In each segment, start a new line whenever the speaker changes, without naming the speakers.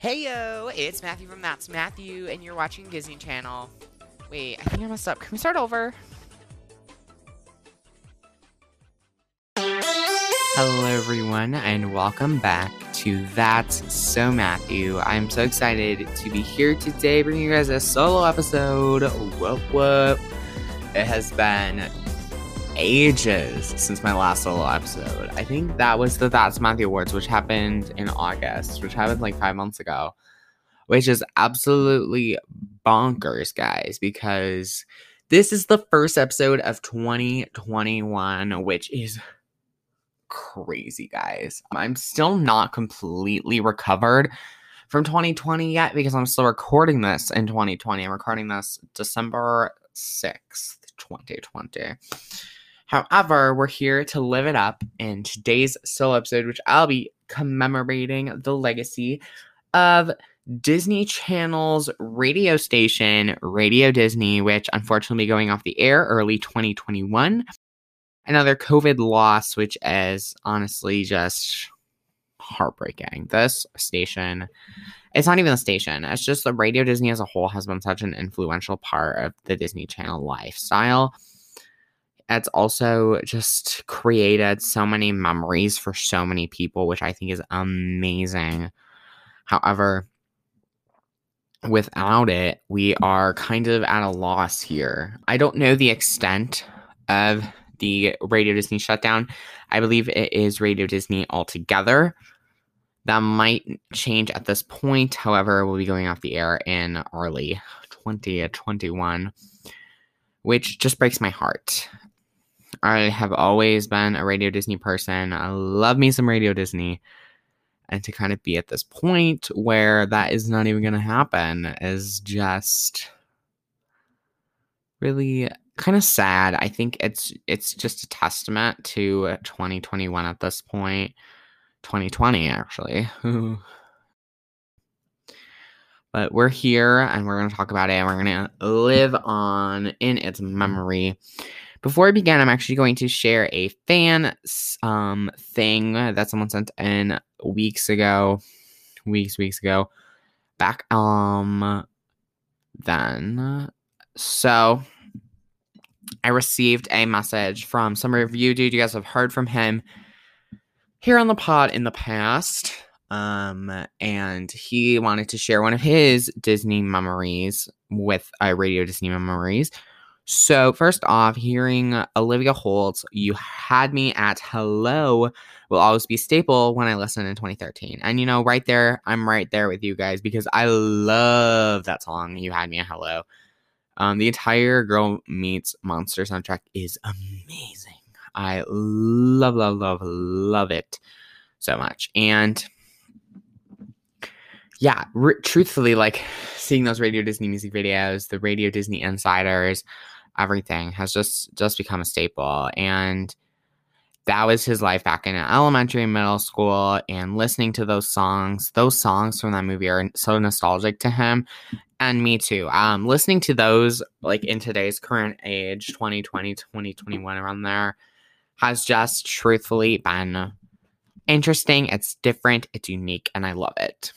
Hey yo, it's Matthew from That's Matthew, and you're watching Disney Channel. Wait, I think I messed up. Can we start over? Hello, everyone, and welcome back to That's So Matthew. I'm so excited to be here today, bringing you guys a solo episode. Whoop whoop! It has been ages since my last solo episode. I think that was the That's Matthew Awards, which happened in August, which happened like five months ago, which is absolutely bonkers, guys, because this is the first episode of 2021, which is crazy, guys. I'm still not completely recovered from 2020 yet because I'm still recording this in 2020. I'm recording this December 6th, 2020. However, we're here to live it up in today's solo episode, which I'll be commemorating the legacy of Disney Channel's radio station, Radio Disney, which unfortunately going off the air early 2021. Another COVID loss, which is honestly just heartbreaking. This station, it's not even a station, it's just the Radio Disney as a whole has been such an influential part of the Disney Channel lifestyle it's also just created so many memories for so many people, which I think is amazing. However, without it, we are kind of at a loss here. I don't know the extent of the Radio Disney shutdown. I believe it is Radio Disney altogether. That might change at this point. However, we'll be going off the air in early 2021, which just breaks my heart. I have always been a Radio Disney person. I love me some Radio Disney. And to kind of be at this point where that is not even going to happen is just really kind of sad. I think it's it's just a testament to 2021 at this point. 2020 actually. but we're here and we're going to talk about it and we're going to live on in its memory. Before I begin, I'm actually going to share a fan um thing that someone sent in weeks ago, weeks weeks ago, back um then. So I received a message from some review dude. You guys have heard from him here on the pod in the past. Um, and he wanted to share one of his Disney memories with uh, Radio Disney memories so, first off, hearing Olivia Holt, You Had Me at Hello, will always be staple when I listen in 2013. And, you know, right there, I'm right there with you guys because I love that song, You Had Me at Hello. Um, the entire Girl Meets Monster soundtrack is amazing. I love, love, love, love it so much. And yeah, r- truthfully, like seeing those Radio Disney music videos, the Radio Disney Insiders, everything has just just become a staple and that was his life back in elementary and middle school and listening to those songs those songs from that movie are so nostalgic to him and me too. Um listening to those like in today's current age 2020 2021 around there has just truthfully been interesting it's different it's unique and i love it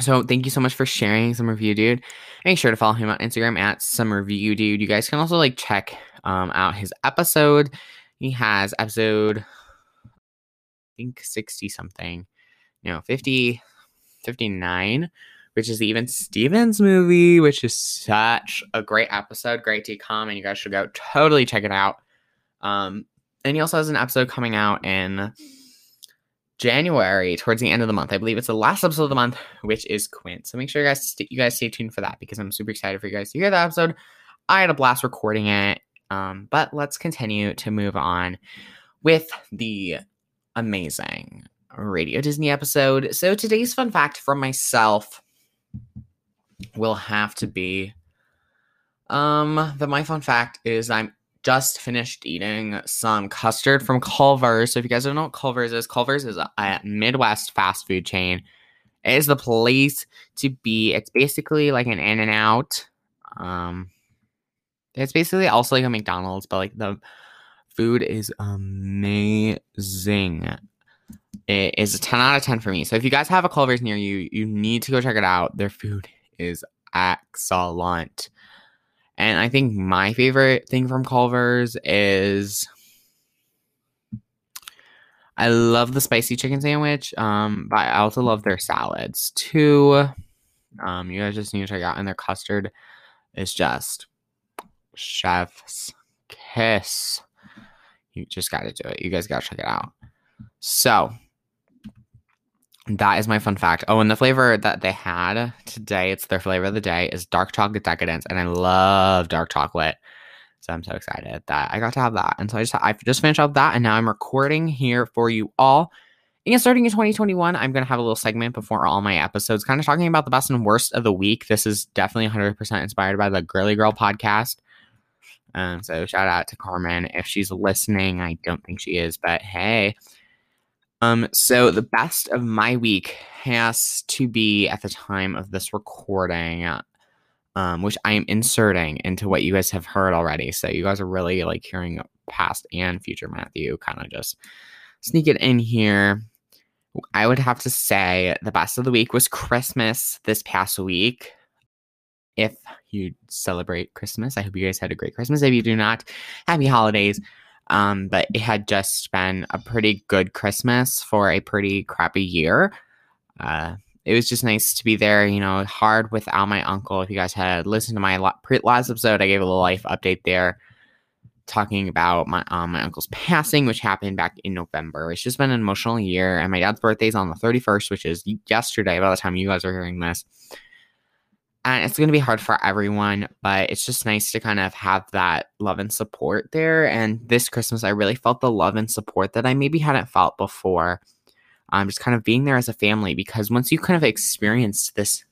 so thank you so much for sharing some review, dude. Make sure to follow him on Instagram at some review, dude. You guys can also like check um, out his episode. He has episode, I think 60 something, you know, 50, 59, which is the even Stevens movie, which is such a great episode. Great to come, and you guys should go totally check it out. Um, and he also has an episode coming out in January, towards the end of the month. I believe it's the last episode of the month, which is Quint. So make sure you guys st- you guys stay tuned for that because I'm super excited for you guys to hear that episode. I had a blast recording it. Um, but let's continue to move on with the amazing Radio Disney episode. So today's fun fact from myself will have to be um the my fun fact is I'm just finished eating some custard from Culver's. So if you guys don't know what Culver's is, Culver's is a, Midwest fast food chain. It is the place to be. It's basically like an in and out. Um it's basically also like a McDonald's, but like the food is amazing. it is a 10 out of 10 for me. So if you guys have a Culver's near you, you need to go check it out. Their food is excellent. And I think my favorite thing from Culver's is I love the spicy chicken sandwich. Um, but I also love their salads too. Um, you guys just need to check out and their custard is just chef's kiss. You just gotta do it. You guys gotta check it out. So that is my fun fact. Oh, and the flavor that they had today, it's their flavor of the day, is dark chocolate decadence. And I love dark chocolate. So I'm so excited that I got to have that. And so I just I just finished up that and now I'm recording here for you all. And starting in 2021, I'm going to have a little segment before all my episodes, kind of talking about the best and worst of the week. This is definitely 100% inspired by the Girly Girl podcast. Um, so shout out to Carmen if she's listening. I don't think she is, but hey. Um, so the best of my week has to be at the time of this recording, um, which I am inserting into what you guys have heard already. So you guys are really like hearing past and future Matthew kind of just sneak it in here. I would have to say the best of the week was Christmas this past week. If you celebrate Christmas, I hope you guys had a great Christmas. If you do not, happy holidays. Um, but it had just been a pretty good Christmas for a pretty crappy year. Uh, it was just nice to be there, you know, hard without my uncle. If you guys had listened to my last episode, I gave a little life update there talking about my um, my uncle's passing, which happened back in November. It's just been an emotional year, and my dad's birthday is on the 31st, which is yesterday by the time you guys are hearing this and it's going to be hard for everyone but it's just nice to kind of have that love and support there and this christmas i really felt the love and support that i maybe hadn't felt before um, just kind of being there as a family because once you kind of experienced this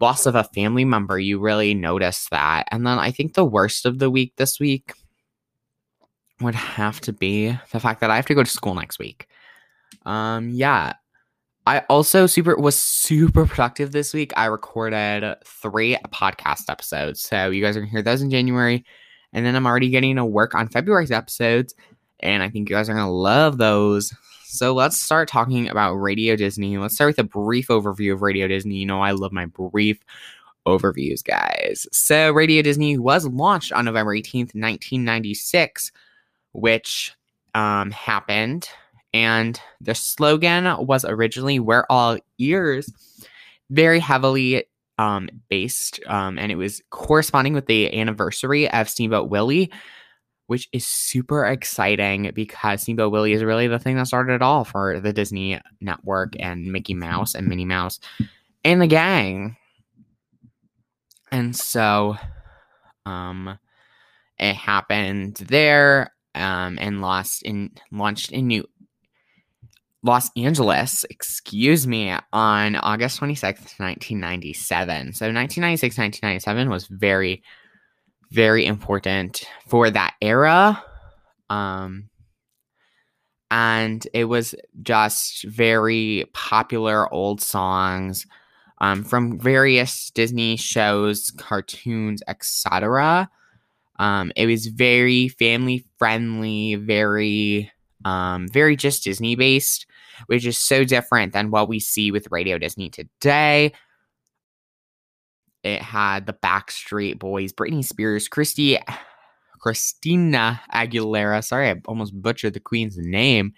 loss of a family member you really notice that and then i think the worst of the week this week would have to be the fact that i have to go to school next week. Um yeah I also super was super productive this week. I recorded three podcast episodes. So you guys are gonna hear those in January. And then I'm already getting to work on February's episodes. And I think you guys are gonna love those. So let's start talking about Radio Disney. Let's start with a brief overview of Radio Disney. You know, I love my brief overviews, guys. So Radio Disney was launched on November 18th, 1996, which um, happened and the slogan was originally "We're all ears," very heavily um, based, um, and it was corresponding with the anniversary of Steamboat Willie, which is super exciting because Steamboat Willie is really the thing that started it all for the Disney Network and Mickey Mouse and Minnie Mouse and the gang. And so, um, it happened there, um, and lost in launched in New Los Angeles, excuse me, on August 26th, 1997. So 1996, 1997 was very, very important for that era. Um, and it was just very popular old songs um, from various Disney shows, cartoons, etc. Um, it was very family friendly, very, um, very just Disney based which is so different than what we see with Radio Disney today. It had the Backstreet Boys, Britney Spears, Christy, Christina Aguilera. Sorry, I almost butchered the queen's name.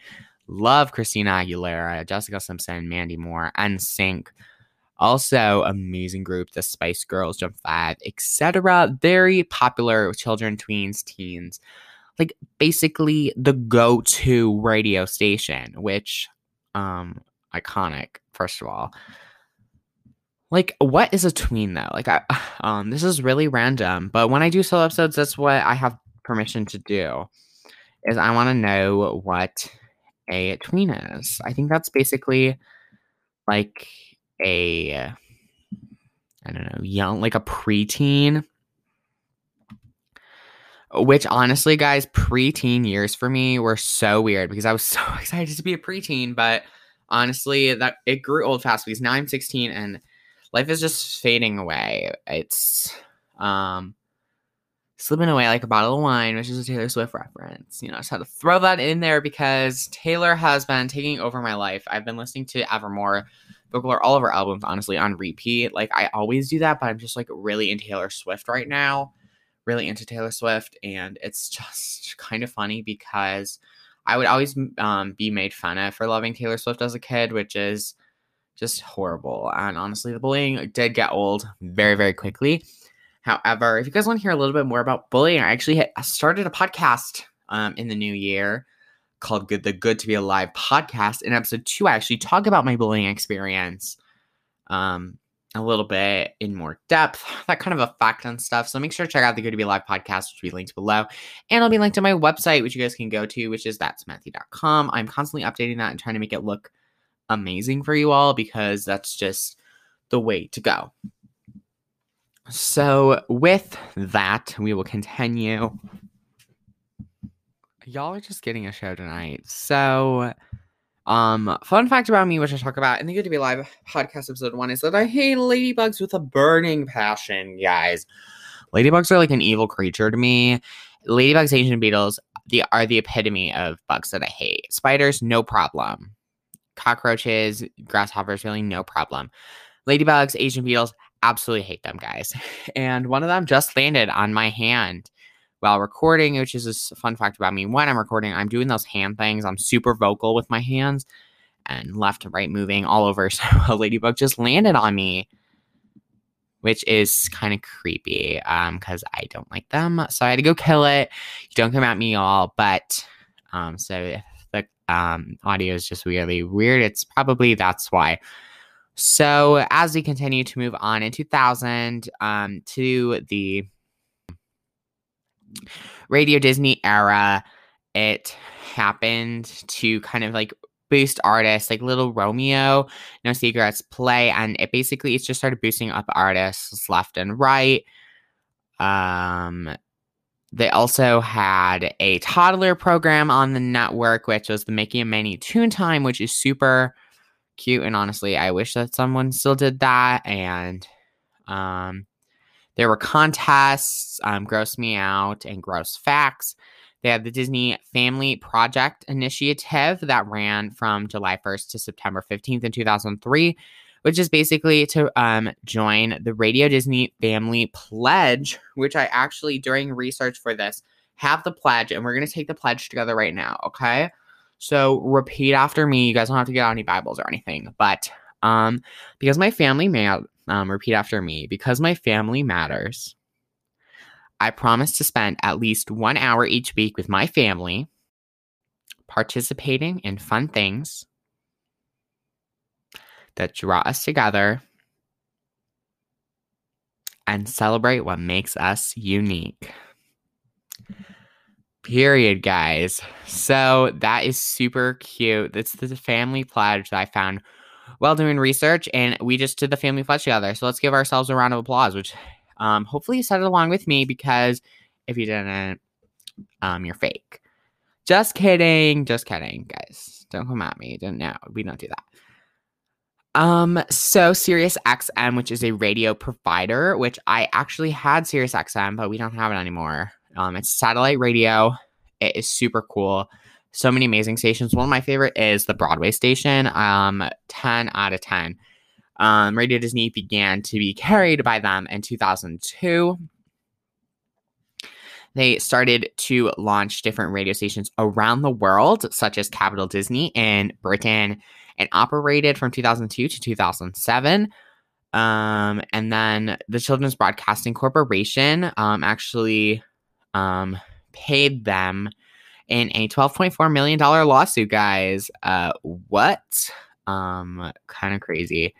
Love Christina Aguilera, Jessica Simpson, Mandy Moore, NSYNC. Also, amazing group, the Spice Girls, Jump Five, etc. Very popular with children, tweens, teens. Like basically the go-to radio station, which um iconic first of all. Like what is a tween though? Like i um this is really random but when i do solo episodes that's what i have permission to do is i want to know what a tween is. I think that's basically like a i don't know young like a preteen which honestly, guys, preteen years for me were so weird because I was so excited to be a preteen, but honestly, that it grew old fast because now I'm 16 and life is just fading away. It's um slipping away like a bottle of wine, which is a Taylor Swift reference. You know, I just had to throw that in there because Taylor has been taking over my life. I've been listening to Evermore, Folklore, all of her albums, honestly, on repeat. Like I always do that, but I'm just like really in Taylor Swift right now. Really into Taylor Swift, and it's just kind of funny because I would always um, be made fun of for loving Taylor Swift as a kid, which is just horrible. And honestly, the bullying did get old very, very quickly. However, if you guys want to hear a little bit more about bullying, I actually started a podcast um, in the new year called "Good the Good to Be Alive" podcast. In episode two, I actually talk about my bullying experience um, a little bit in more depth, that kind of effect and stuff. So make sure to check out the Good to Be Alive podcast, which will be linked below, and I'll be linked to my website, which you guys can go to, which is that'smatthew.com. I'm constantly updating that and trying to make it look amazing for you all because that's just the way to go. So, with that, we will continue. Y'all are just getting a show tonight. So, um, fun fact about me, which I talk about in the Good to Be Live podcast episode one, is that I hate ladybugs with a burning passion, guys. Ladybugs are like an evil creature to me. Ladybugs, Asian beetles, the are the epitome of bugs that I hate. Spiders, no problem. Cockroaches, grasshoppers, really no problem. Ladybugs, Asian beetles, absolutely hate them, guys. And one of them just landed on my hand while recording, which is a fun fact about me. When I'm recording, I'm doing those hand things. I'm super vocal with my hands and left to right moving all over. So a ladybug just landed on me, which is kind of creepy because um, I don't like them. So I had to go kill it. Don't come at me, y'all. But um, so if the um, audio is just weirdly weird, it's probably that's why. So as we continue to move on in 2000 um, to the Radio Disney era, it happened to kind of like boost artists like Little Romeo, No Secrets play, and it basically it just started boosting up artists left and right. Um, they also had a toddler program on the network, which was the Mickey and Minnie Toon Time, which is super cute. And honestly, I wish that someone still did that. And um, there were contests, um, Gross Me Out, and Gross Facts. They had the Disney Family Project Initiative that ran from July 1st to September 15th in 2003, which is basically to um, join the Radio Disney Family Pledge, which I actually, during research for this, have the pledge, and we're going to take the pledge together right now, okay? So repeat after me. You guys don't have to get out any Bibles or anything, but um, because my family may um, repeat after me. Because my family matters. I promise to spend at least one hour each week with my family, participating in fun things that draw us together and celebrate what makes us unique. Period, guys. So that is super cute. That's the family pledge that I found while doing research, and we just did the family pledge together. So let's give ourselves a round of applause, which um, hopefully you said it along with me because if you didn't, um, you're fake. Just kidding. Just kidding, guys. Don't come at me. Don't know. We don't do that. Um, so Sirius XM, which is a radio provider, which I actually had Sirius XM, but we don't have it anymore. Um, it's satellite radio. It is super cool. So many amazing stations. One of my favorite is the Broadway station. Um, 10 out of 10. Um, Radio Disney began to be carried by them in 2002. They started to launch different radio stations around the world, such as Capital Disney in Britain, and operated from 2002 to 2007. Um, and then the Children's Broadcasting Corporation um, actually um, paid them in a $12.4 million lawsuit, guys. Uh, what? Um, kind of crazy.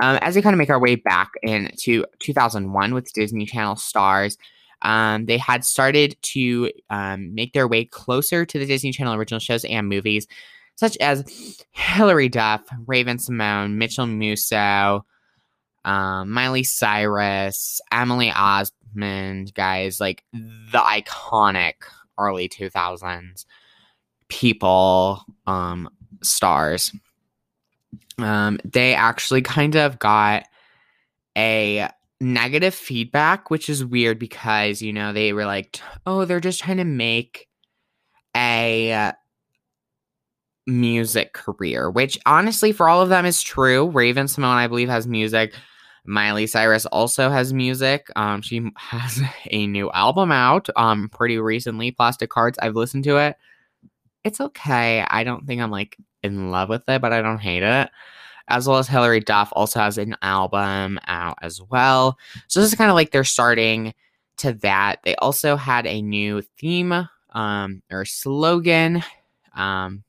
Um, as we kind of make our way back into 2001 with Disney Channel stars, um, they had started to um, make their way closer to the Disney Channel original shows and movies, such as Hilary Duff, Raven-Symoné, Mitchell Musso, um, Miley Cyrus, Emily Osment, guys, like the iconic early 2000s people, um, stars. Um, they actually kind of got a negative feedback, which is weird because, you know, they were like, oh, they're just trying to make a music career, which honestly, for all of them, is true. Raven-Symoné, I believe, has music. Miley Cyrus also has music. Um, she has a new album out um pretty recently, Plastic Hearts. I've listened to it. It's okay. I don't think I'm like in love with it, but I don't hate it as well as Hilary Duff also has an album out as well. So this is kind of like they're starting to that. They also had a new theme um, or slogan. Um,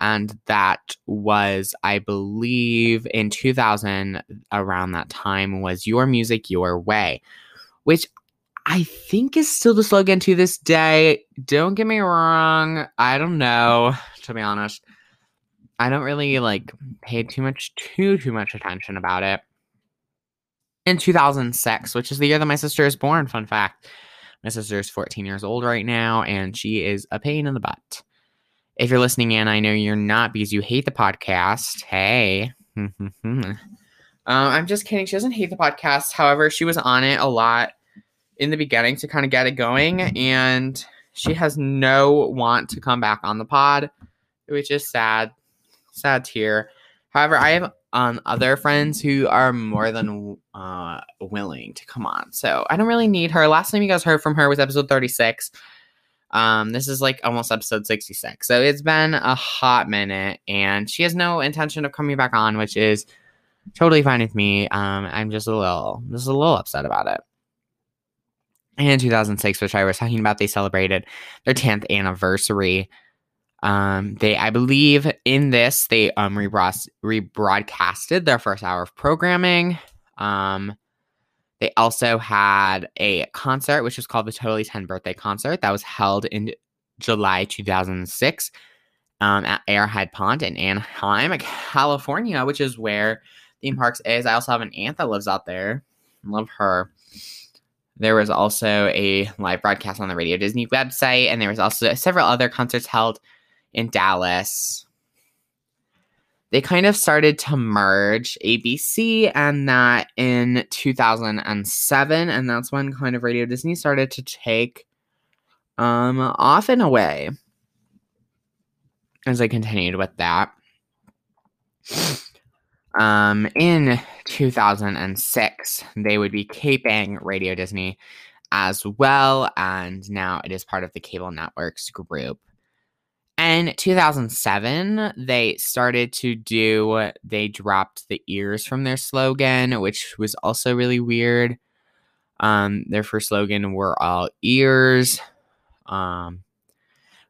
and that was, I believe, in 2000, around that time, was Your Music, Your Way, which I think is still the slogan to this day. Don't get me wrong. I don't know, to be honest. I don't really like pay too much too too much attention about it. In 2006, which is the year that my sister is born, fun fact. My sister is 14 years old right now, and she is a pain in the butt. If you're listening in, I know you're not because you hate the podcast. Hey. uh, I'm just kidding. She doesn't hate the podcast. However, she was on it a lot in the beginning to kind of get it going, and she has no want to come back on the pod, which is sad sad tier. However, I have um, other friends who are more than uh, willing to come on. So I don't really need her. Last time you guys heard from her was episode 36. Um, this is like almost episode 66. So it's been a hot minute, and she has no intention of coming back on, which is totally fine with me. Um, I'm just a little, just a little upset about it. in 2006, which I was talking about, they celebrated their 10th anniversary. Um, they, I believe, in this they um rebroad- rebroadcasted their first hour of programming. Um, they also had a concert, which was called the Totally 10 Birthday Concert, that was held in July 2006 um, at Arrowhead Pond in Anaheim, California, which is where theme parks is. I also have an aunt that lives out there. Love her. There was also a live broadcast on the Radio Disney website, and there was also several other concerts held in Dallas. They kind of started to merge ABC and that in 2007. And that's when kind of Radio Disney started to take um, off in a way as I continued with that. Um, in 2006, they would be keeping Radio Disney as well, and now it is part of the Cable Networks group. In 2007, they started to do, they dropped the ears from their slogan, which was also really weird. Um, their first slogan were all ears, um,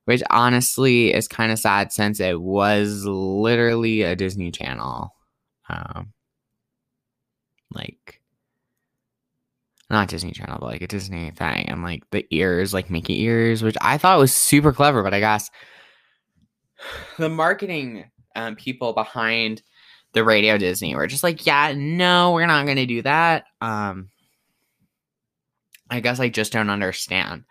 which honestly is kind of sad since it was literally a Disney Channel. Um, like, not Disney Channel, but like a Disney thing. And like the ears, like Mickey ears, which I thought was super clever, but I guess the marketing um, people behind the Radio Disney were just like, yeah, no, we're not going to do that. Um, I guess I just don't understand.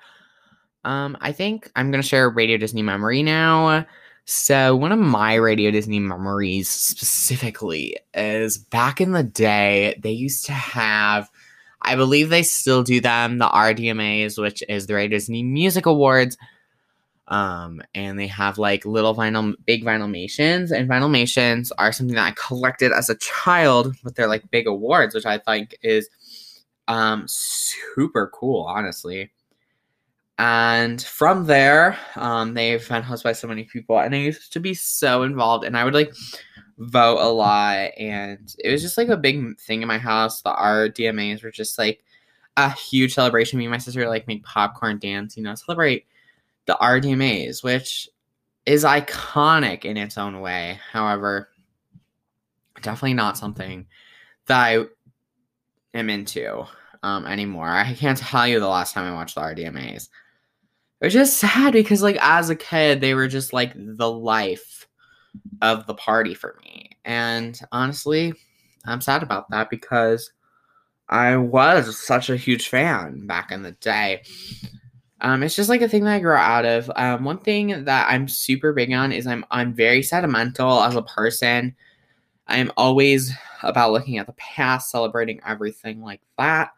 Um, I think I'm going to share a Radio Disney memory now. So, one of my Radio Disney memories specifically is back in the day, they used to have, I believe they still do them, the RDMAs, which is the Radio Disney Music Awards um, and they have like little vinyl, big vinylmations, and vinylmations are something that I collected as a child, but they're like big awards, which I think is um, super cool, honestly. And from there, um, they've been hosted by so many people, and I used to be so involved, and I would like vote a lot, and it was just like a big thing in my house. The RDMAs were just like a huge celebration. Me and my sister like make popcorn dance, you know, celebrate the RDMAs, which is iconic in its own way. However, definitely not something that I am into um, anymore. I can't tell you the last time I watched the RDMAs. It's just sad because, like, as a kid, they were just like the life of the party for me. And honestly, I'm sad about that because I was such a huge fan back in the day. Um, it's just like a thing that I grow out of. Um, one thing that I'm super big on is I'm I'm very sentimental as a person. I'm always about looking at the past, celebrating everything like that,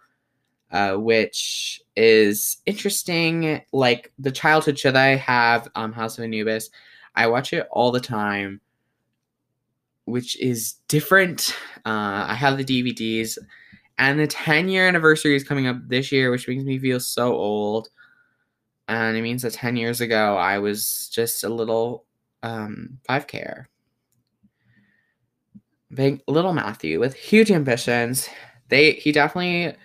uh, which is interesting. Like the childhood show that I have, um, House of Anubis, I watch it all the time, which is different. Uh, I have the DVDs, and the 10 year anniversary is coming up this year, which makes me feel so old. And it means that 10 years ago, I was just a little um, 5K. Big little Matthew with huge ambitions. They he definitely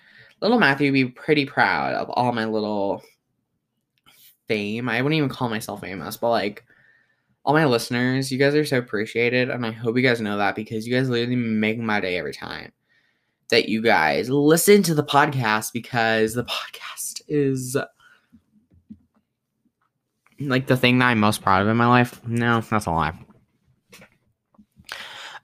little Matthew be pretty proud of all my little fame. I wouldn't even call myself famous, but like all my listeners, you guys are so appreciated, and I hope you guys know that because you guys literally make my day every time that you guys listen to the podcast because the podcast is like the thing that I'm most proud of in my life. No, that's a lie.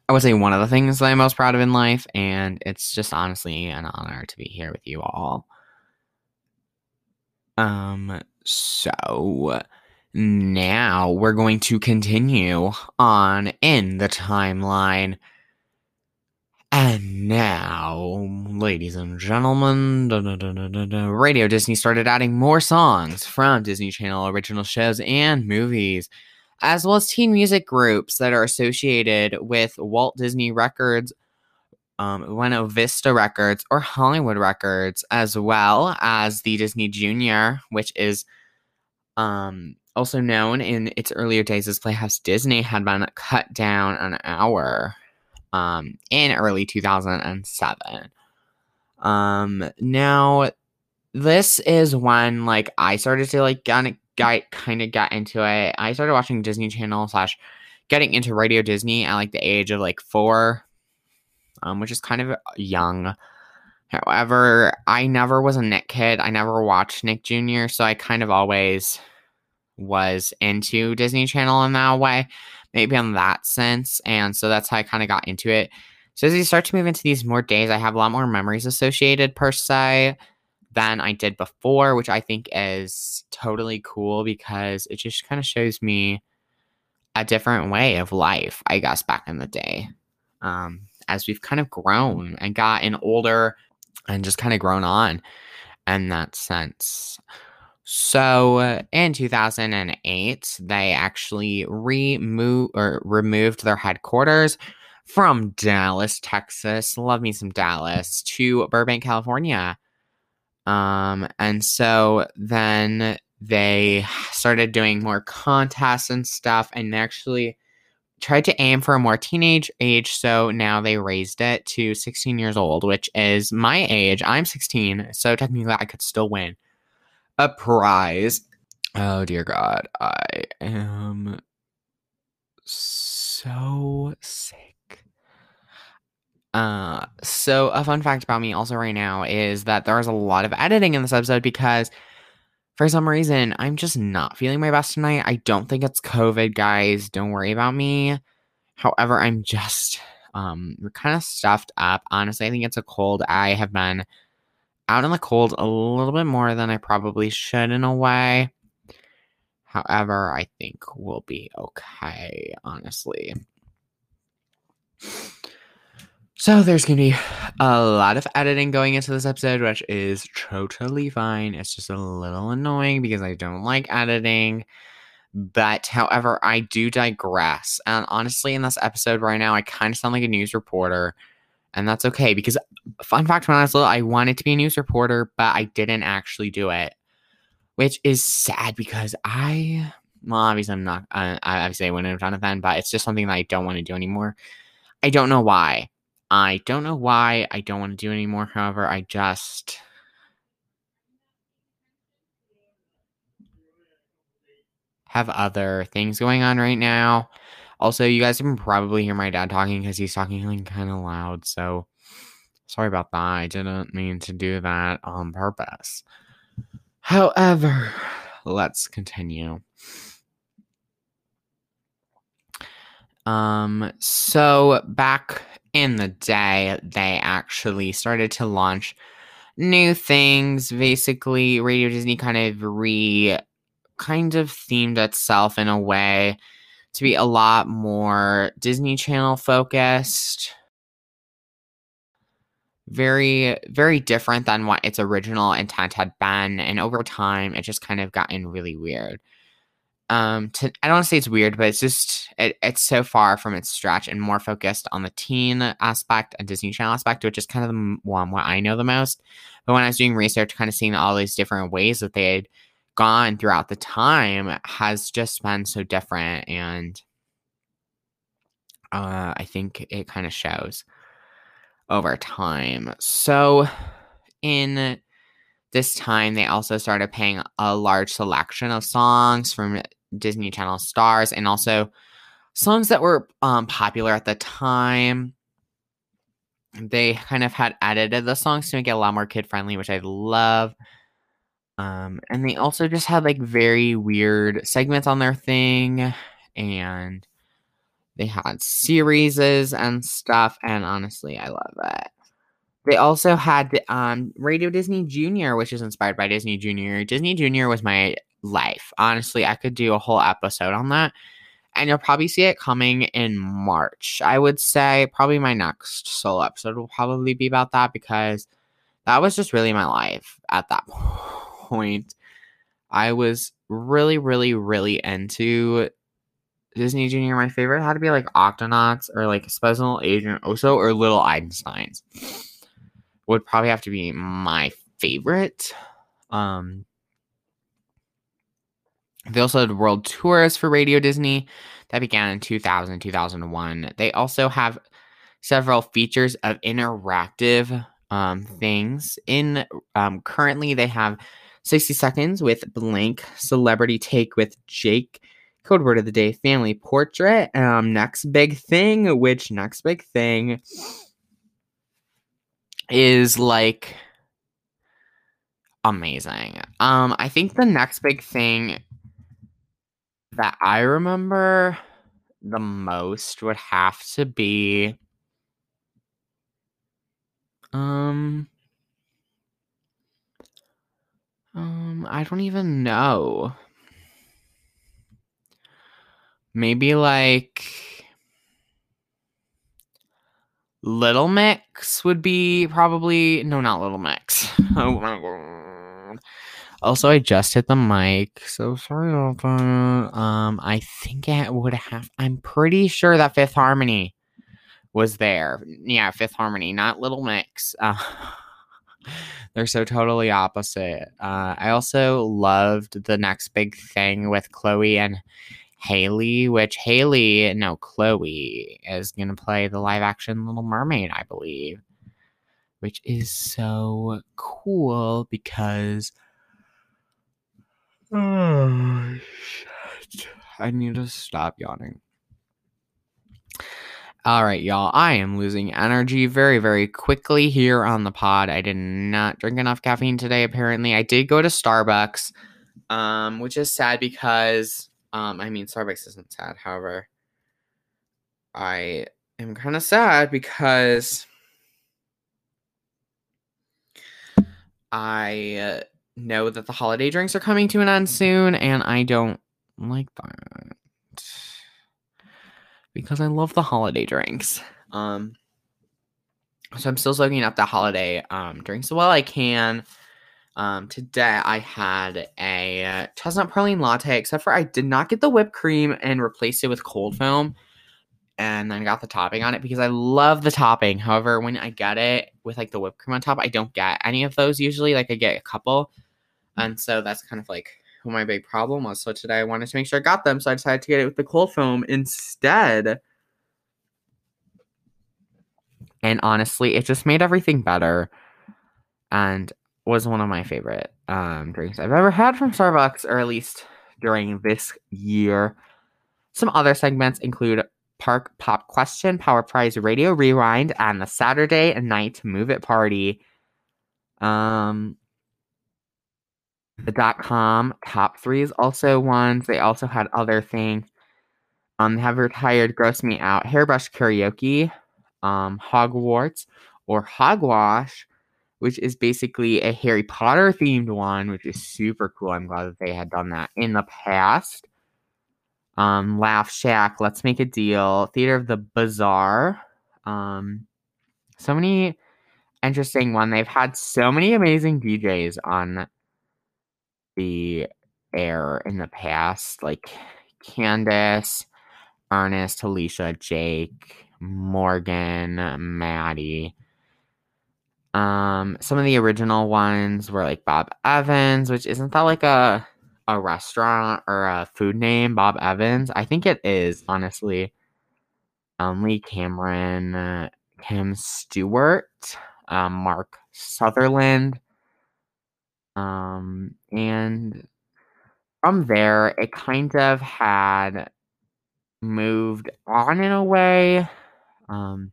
I would say one of the things that I'm most proud of in life, and it's just honestly an honor to be here with you all. Um, so now we're going to continue on in the timeline. And now, ladies and gentlemen, da, da, da, Radio Disney started adding more songs from Disney Channel original shows and movies as well as teen music groups that are associated with Walt Disney Records, um, Buena Vista Records, or Hollywood Records, as well as the Disney Junior, which is um, also known in its earlier days as Playhouse Disney, had been cut down an hour um, in early 2007. Um, now, this is when like I started to like get got kind of got into it. I started watching Disney Channel slash getting into Radio Disney at like the age of like four, um, which is kind of young. However, I never was a Nick kid. I never watched Nick Jr., so I kind of always was into Disney Channel in that way, maybe on that sense. And so that's how I kind of got into it. So as you start to move into these more days, I have a lot more memories associated per se than I did before, which I think is totally cool because it just kind of shows me a different way of life, I guess, back in the day. Um, as we've kind of grown and gotten older and just kind of grown on in that sense. So in 2008, they actually remove or removed their headquarters from Dallas, Texas. Love me some Dallas to Burbank, California. Um, and so then they started doing more contests and stuff and actually tried to aim for a more teenage age. So now they raised it to 16 years old, which is my age. I'm 16. So technically, I could still win a prize. Oh, dear God. I am so sick. Uh, so a fun fact about me also right now is that there is a lot of editing in this episode because for some reason I'm just not feeling my best tonight. I don't think it's COVID, guys. Don't worry about me. However, I'm just um kind of stuffed up. Honestly, I think it's a cold. I have been out in the cold a little bit more than I probably should in a way. However, I think we'll be okay, honestly. So there's gonna be a lot of editing going into this episode, which is totally fine. It's just a little annoying because I don't like editing. But however, I do digress. And honestly, in this episode right now, I kind of sound like a news reporter. And that's okay because, fun fact, when I was little, I wanted to be a news reporter, but I didn't actually do it, which is sad because I, well, obviously, I'm not, I, obviously, I wouldn't have done it then, but it's just something that I don't want to do anymore. I don't know why. I don't know why I don't want to do anymore. However, I just have other things going on right now. Also, you guys can probably hear my dad talking because he's talking like kind of loud. So sorry about that. I didn't mean to do that on purpose. However, let's continue. Um, so back in the day, they actually started to launch new things. Basically, Radio Disney kind of re kind of themed itself in a way to be a lot more Disney Channel focused. very very different than what its original intent had been and over time it just kind of gotten really weird um to i don't want to say it's weird but it's just it, it's so far from its stretch and more focused on the teen aspect and disney channel aspect which is kind of the one what i know the most but when i was doing research kind of seeing all these different ways that they had gone throughout the time has just been so different and uh, i think it kind of shows over time so in this time they also started paying a large selection of songs from Disney Channel stars and also songs that were um, popular at the time. They kind of had edited the songs to make it a lot more kid friendly, which I love. Um, and they also just had like very weird segments on their thing, and they had series and stuff. And honestly, I love it. They also had um, Radio Disney Junior, which is inspired by Disney Junior. Disney Junior was my life. Honestly, I could do a whole episode on that. And you'll probably see it coming in March. I would say probably my next solo episode will probably be about that because that was just really my life at that point. I was really, really, really into Disney Junior. My favorite had to be like Octonauts or like Special Agent Oso or Little Einsteins would probably have to be my favorite. Um, they also had world tours for Radio Disney that began in 2000, 2001. They also have several features of interactive um, things. In um, currently, they have 60 seconds with blank celebrity take with Jake. Code word of the day: family portrait. Um, next big thing, which next big thing is like amazing. Um, I think the next big thing that I remember the most would have to be um um I don't even know. Maybe like Little Mix would be probably no, not Little Mix. oh. Also, I just hit the mic, so sorry about that. Um, I think it would have. I'm pretty sure that Fifth Harmony was there. Yeah, Fifth Harmony, not Little Mix. Uh, they're so totally opposite. Uh, I also loved the next big thing with Chloe and Halle, which Halle, no, Chloe is going to play the live action Little Mermaid, I believe, which is so cool because. Oh, shit. I need to stop yawning. All right, y'all. I am losing energy very, very quickly here on the pod. I did not drink enough caffeine today, apparently. I did go to Starbucks, um, which is sad because um, I mean, Starbucks isn't sad. However, I am kind of sad because I uh, know that the holiday drinks are coming to an end soon, and I don't like that because I love the holiday drinks. Um, so I'm still soaking up the holiday um drinks while I can. Um, today I had a chestnut praline latte, except for I did not get the whipped cream and replaced it with cold foam. And then got the topping on it because I love the topping. However, when I get it with like the whipped cream on top, I don't get any of those usually. Like I get a couple. And so that's kind of like what my big problem was. So today I wanted to make sure I got them. So I decided to get it with the cold foam instead. And honestly, it just made everything better. And was one of my favorite um, drinks I've ever had from Starbucks, or at least during this year. Some other segments include Park Pop Question, Power Prize Radio Rewind, and the Saturday Night Move It Party. Um, the dot com top three is also ones. They also had other things. Um, they have retired Gross Me Out, Hairbrush Karaoke, um, Hogwarts, or Hogwash, which is basically a Harry Potter themed one, which is super cool. I'm glad that they had done that in the past. Um, Laugh Shack, Let's Make a Deal, Theater of the Bizarre. Um, so many interesting one. They've had so many amazing DJs on the air in the past, like Candace, Ernest, Alicia, Jake, Morgan, Maddie. Um, some of the original ones were like Bob Evans, which isn't that like a a restaurant or a food name, Bob Evans? I think it is, honestly. Um, Lee Cameron, uh, Kim Stewart, um, Mark Sutherland. Um, and from there, it kind of had moved on in a way. Um,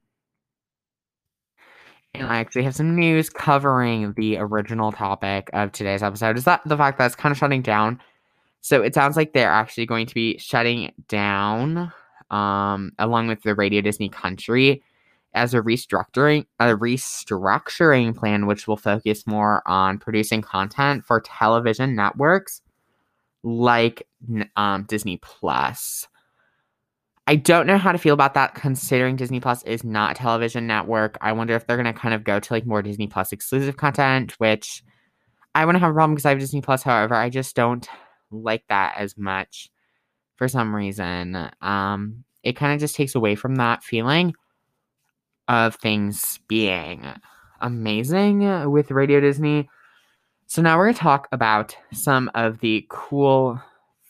and I actually have some news covering the original topic of today's episode. Is that the fact that it's kind of shutting down? So it sounds like they're actually going to be shutting down, um, along with the Radio Disney Country, as a restructuring a restructuring plan, which will focus more on producing content for television networks like um, Disney Plus. I don't know how to feel about that considering Disney Plus is not a television network. I wonder if they're going to kind of go to like more Disney Plus exclusive content, which I wouldn't have a problem because I have Disney Plus. However, I just don't like that as much for some reason. Um, it kind of just takes away from that feeling of things being amazing with Radio Disney. So now we're going to talk about some of the cool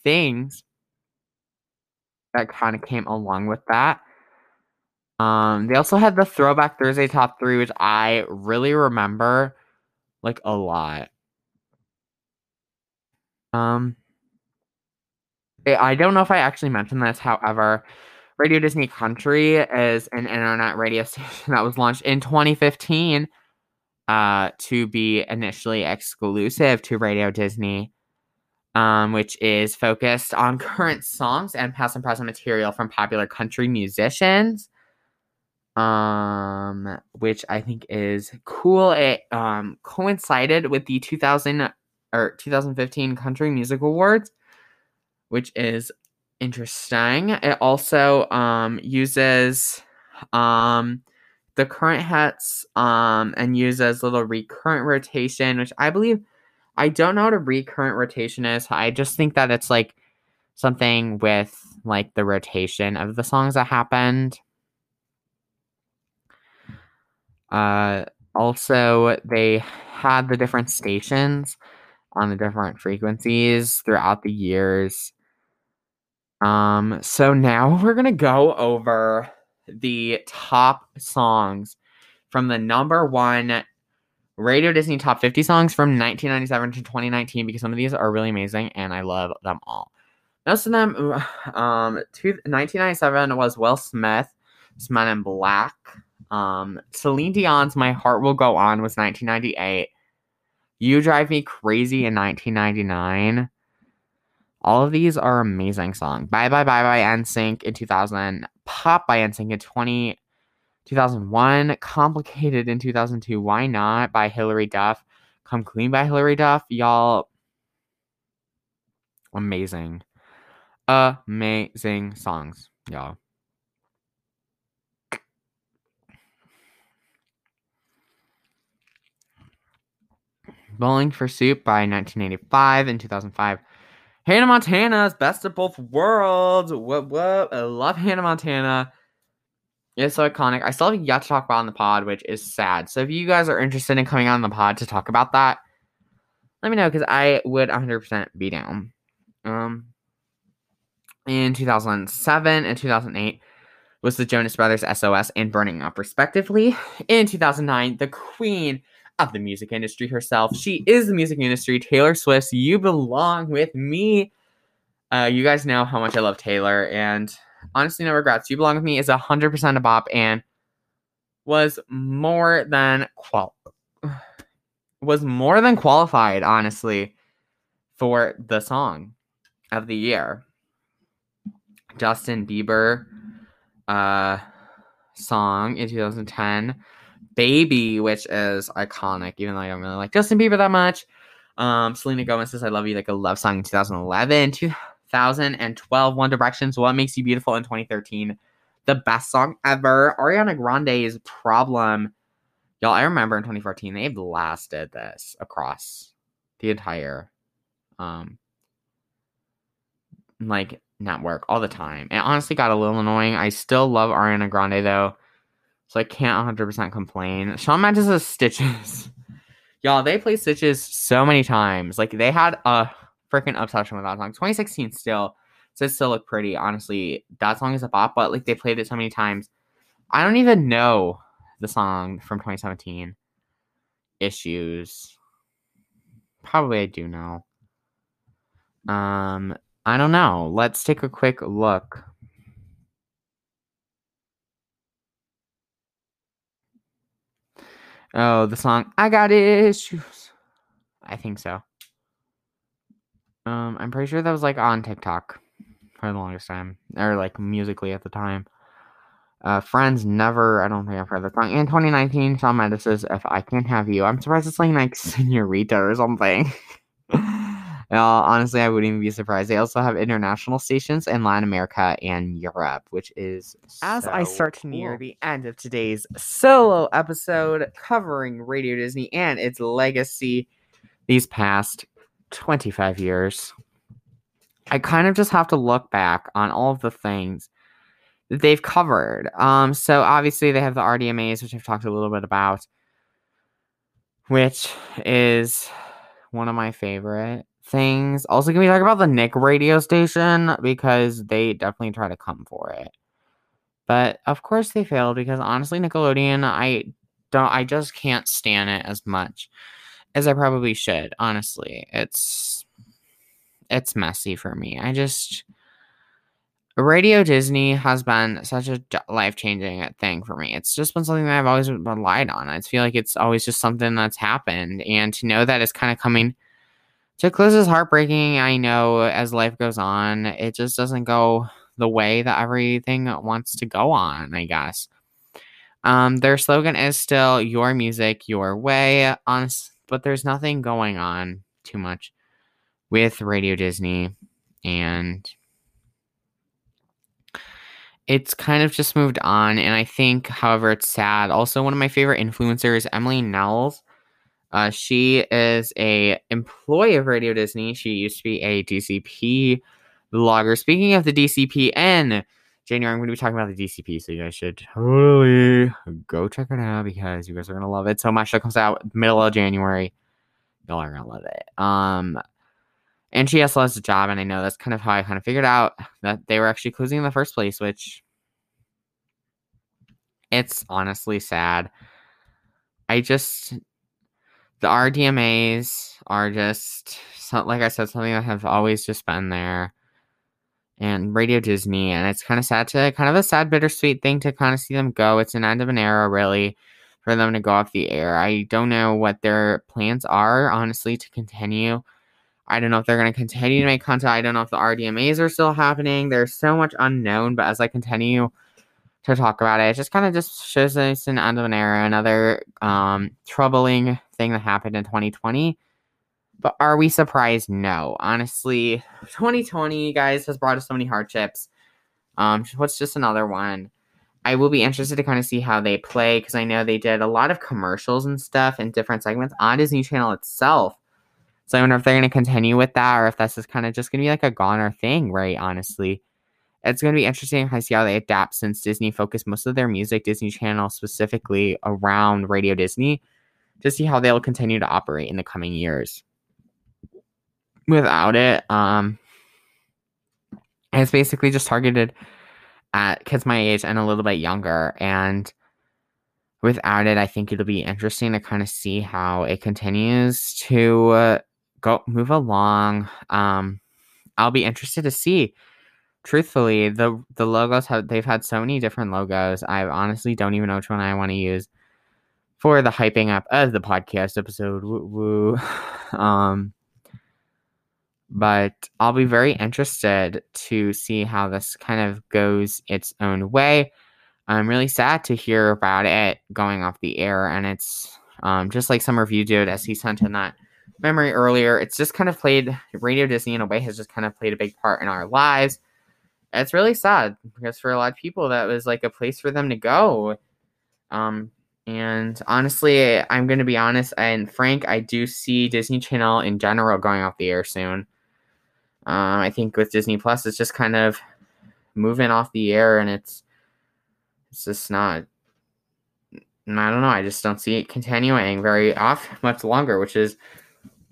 things that kind of came along with that. Um, they also had the Throwback Thursday top three, which I really remember like a lot. Um, I don't know if I actually mentioned this, however, Radio Disney Country is an internet radio station that was launched in 2015 uh, to be initially exclusive to Radio Disney um, which is focused on current songs and past and present material from popular country musicians. Um, which I think is cool. It um coincided with the 2000 or 2015 Country Music Awards, which is interesting. It also um uses um the current hits um and uses little recurrent rotation, which I believe I don't know what a recurrent rotation is. I just think that it's like something with like the rotation of the songs that happened. Uh, also, they had the different stations on the different frequencies throughout the years. Um, so now we're gonna go over the top songs from the number one Radio Disney Top 50 Songs from 1997 to 2019 because some of these are really amazing and I love them all. Most of them, um, two, 1997 was Will Smith, Men in Black. Um, Celine Dion's My Heart Will Go On was 1998. You Drive Me Crazy in 1999. All of these are amazing songs. Bye Bye Bye by NSYNC in 2000. Pop by NSYNC in 20. 2001, Complicated in 2002, Why Not by Hilary Duff, Come Clean by Hilary Duff, y'all. Amazing. Amazing songs, y'all. Bowling for Soup by 1985 and 2005. Hannah Montana's Best of Both Worlds. What, what? I love Hannah Montana. It's so iconic. I still have yet to talk about on the pod, which is sad. So if you guys are interested in coming on the pod to talk about that, let me know because I would 100% be down. Um, in 2007 and 2008 was the Jonas Brothers SOS and Burning Up, respectively. In 2009, the queen of the music industry herself. She is the music industry. Taylor Swift, you belong with me. Uh, you guys know how much I love Taylor, and honestly, no regrets. You Belong With Me is 100% a bop and was more than qual was more than qualified, honestly, for the song of the year. Justin Bieber uh song in 2010. Baby, which is iconic, even though I don't really like Justin Bieber that much. Um, Selena Gomez says I Love You Like a Love Song in 2011. 2012 One Direction's What Makes You Beautiful in 2013. The best song ever. Ariana Grande's Problem Y'all, I remember in 2014 they blasted this across the entire um like network all the time. It honestly got a little annoying. I still love Ariana Grande though. So I can't 100% complain. Shawn Mendes' Stitches. Y'all, they play Stitches so many times. Like they had a freaking obsession with that song. 2016 still. So it still look pretty. Honestly, that song is a bop, but like they played it so many times. I don't even know the song from 2017. Issues. Probably I do know. Um, I don't know. Let's take a quick look. Oh, the song I Got Issues. I think so. Um, I'm pretty sure that was like on TikTok for the longest time, or like Musical.ly at the time. Uh, Friends never. I don't think I've heard the song. In 2019, Shawn Mendes "If I Can't Have You." I'm surprised it's like like Senorita or something. well, honestly, I wouldn't even be surprised. They also have international stations in Latin America and Europe, which is as so I start to near the end of today's solo episode covering Radio Disney and its legacy these past 25 years. I kind of just have to look back on all of the things that they've covered. Um, so obviously they have the RDMAs, which I've talked a little bit about, which is one of my favorite things. Also, can we talk about the Nick radio station because they definitely try to come for it. But of course they failed because honestly, Nickelodeon, I don't, I just can't stand it as much as I probably should. Honestly, it's it's messy for me. I just Radio Disney has been such a life changing thing for me. It's just been something that I've always relied on. I feel like it's always just something that's happened, and to know that it's kind of coming to close is heartbreaking. I know as life goes on, it just doesn't go the way that everything wants to go on. I guess. Um, their slogan is still "Your music, your way." Honest, but there's nothing going on too much with Radio Disney, and it's kind of just moved on. And I think, however, it's sad. Also, one of my favorite influencers, Emily Nels. Uh, she is a employee of Radio Disney. She used to be a DCP vlogger. Speaking of the DCP and January, I'm going to be talking about the DCP, so you guys should totally go check it out because you guys are going to love it so my show comes out middle of January. Y'all are going to love it. Um, and she also has a job, and I know that's kind of how I kind of figured out that they were actually closing in the first place, which it's honestly sad. I just the RDMAs are just like I said, something that have always just been there. And Radio Disney, and it's kind of sad to kind of a sad, bittersweet thing to kind of see them go. It's an end of an era, really, for them to go off the air. I don't know what their plans are, honestly, to continue I don't know if they're going to continue to make content. I don't know if the RDMAs are still happening. There's so much unknown, but as I continue to talk about it, it just kind of just shows us an end of an era, another um, troubling thing that happened in 2020. But are we surprised? No. Honestly, 2020, guys, has brought us so many hardships. Um, what's just another one? I will be interested to kind of see how they play because I know they did a lot of commercials and stuff in different segments on Disney Channel itself so I wonder if they're going to continue with that or if that's just kind of just going to be like a goner thing, right? Honestly, it's going to be interesting to see how they adapt since Disney focused most of their music, Disney Channel specifically around Radio Disney, to see how they'll continue to operate in the coming years. Without it, um, it's basically just targeted at kids my age and a little bit younger. And without it, I think it'll be interesting to kind of see how it continues to uh, go move along. Um, I'll be interested to see. Truthfully, the the logos have they've had so many different logos. I honestly don't even know which one I want to use for the hyping up of the podcast episode. Woo woo. um, but I'll be very interested to see how this kind of goes its own way. I'm really sad to hear about it going off the air, and it's um, just like some review dude as he sent in that memory earlier. It's just kind of played Radio Disney in a way has just kind of played a big part in our lives. It's really sad because for a lot of people that was like a place for them to go. Um, And honestly, I'm going to be honest, and Frank, I do see Disney Channel in general going off the air soon. Um, I think with Disney Plus, it's just kind of moving off the air, and it's it's just not. I don't know. I just don't see it continuing very off much longer, which is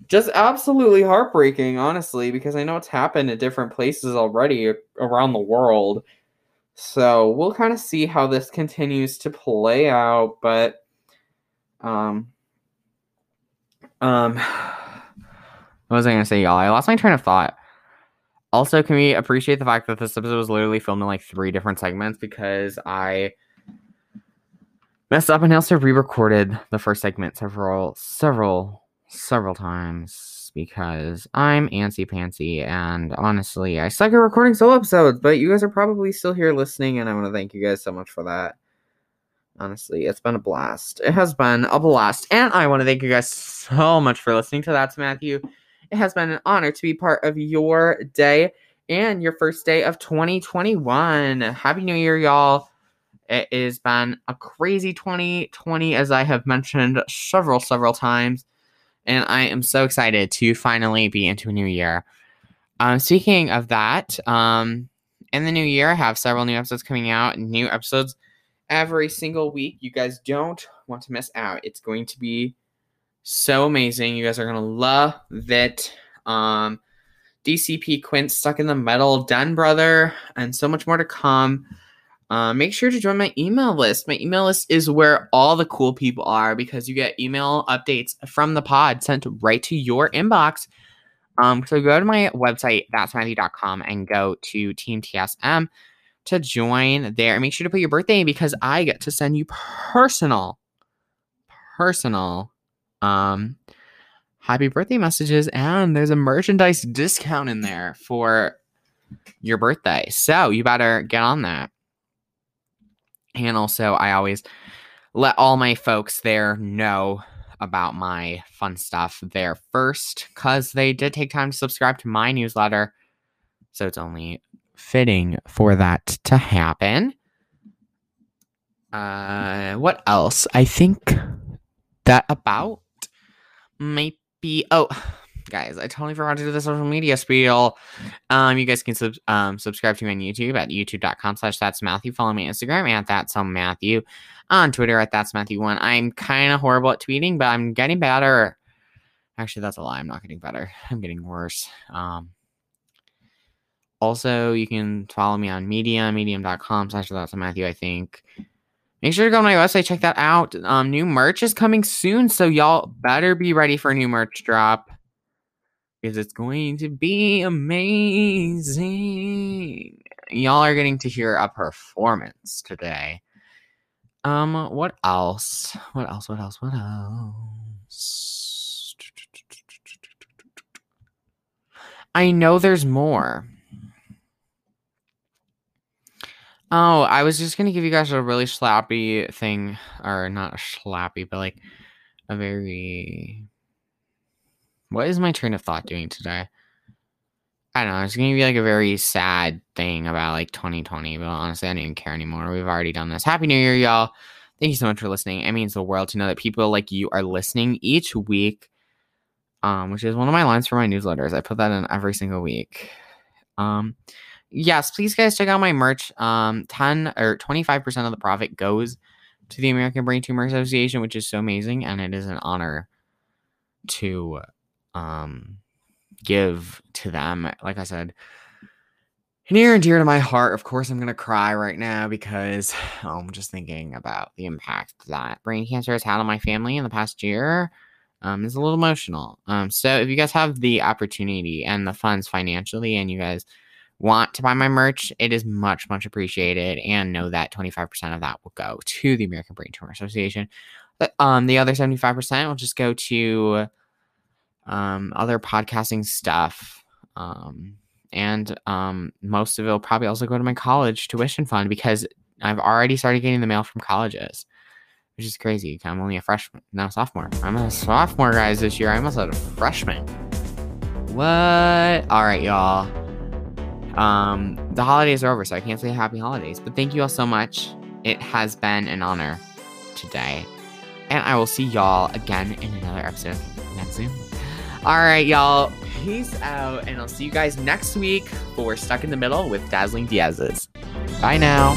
just absolutely heartbreaking, honestly, because I know it's happened at different places already around the world. So we'll kind of see how this continues to play out, but um um what was I gonna say, y'all? I lost my train of thought. Also, can we appreciate the fact that this episode was literally filmed in like three different segments because I messed up and also re-recorded the first segment several several several times because I'm antsy pantsy and honestly, I suck at recording solo episodes, but you guys are probably still here listening, and I want to thank you guys so much for that. Honestly, it's been a blast. It has been a blast, and I want to thank you guys so much for listening to That's Matthew. It has been an honor to be part of your day and your first day of 2021. Happy New Year, y'all. It has been a crazy 2020, as I have mentioned several, several times and I am so excited to finally be into a new year. Um, speaking of that, um, in the new year, I have several new episodes coming out, new episodes every single week. You guys don't want to miss out. It's going to be so amazing. You guys are gonna love it. Um, DCP Quint Stuck in the Middle, Den Brother, and so much more to come uh, make sure to join my email list. My email list is where all the cool people are because you get email updates from the pod sent right to your inbox. Um, so go to my website, that'smatthew.com, and go to Team TSM to join there. And make sure to put your birthday because I get to send you personal, personal, um, happy birthday messages. And there's a merchandise discount in there for your birthday. So you better get on that. Also, I always let all my folks there know about my fun stuff there first because they did take time to subscribe to my newsletter. So it's only fitting for that to happen. Uh, what else? I think that about might be. Oh, guys, I totally forgot to do the social media spiel. Um, you guys can sub- um, subscribe to me on YouTube at youtube.com slash that's Matthew. Follow me on Instagram at that's Matthew. On Twitter at that's Matthew one. I'm kind of horrible at tweeting, but I'm getting better. Actually, that's a lie. I'm not getting better. I'm getting worse. Um, also, you can follow me on Medium, medium.com slash that's Matthew, I think. Make sure to go to my website, check that out. Um, new merch is coming soon, so y'all better be ready for a new merch drop because it's going to be amazing. Y'all are getting to hear a performance today. Um, what else? What else? What else? What else? I know there's more. Oh, I was just gonna give you guys a really slappy thing, or not slappy, but like a very what is my train of thought doing today? I don't know. It's gonna be like a very sad thing about like 2020, but honestly, I don't even care anymore. We've already done this. Happy New Year, y'all! Thank you so much for listening. It means the world to know that people like you are listening each week. Um, which is one of my lines for my newsletters. I put that in every single week. Um, yes, please guys check out my merch. Um, 10 or 25% of the profit goes to the American Brain Tumor Association, which is so amazing, and it is an honor to um, give to them. Like I said, near and dear to my heart. Of course, I'm gonna cry right now because oh, I'm just thinking about the impact that brain cancer has had on my family in the past year. Um, it's a little emotional. Um, so if you guys have the opportunity and the funds financially, and you guys want to buy my merch, it is much, much appreciated. And know that 25% of that will go to the American Brain Tumor Association. Um, the other 75% will just go to um, other podcasting stuff. Um, and um, most of it will probably also go to my college tuition fund because I've already started getting the mail from colleges, which is crazy. I'm only a freshman, now sophomore. I'm a sophomore, guys, this year. I'm also a freshman. What? All right, y'all. Um, the holidays are over, so I can't say happy holidays. But thank you all so much. It has been an honor today. And I will see y'all again in another episode again soon. All right, y'all. Peace out. And I'll see you guys next week for Stuck in the Middle with Dazzling Diaz's. Bye now.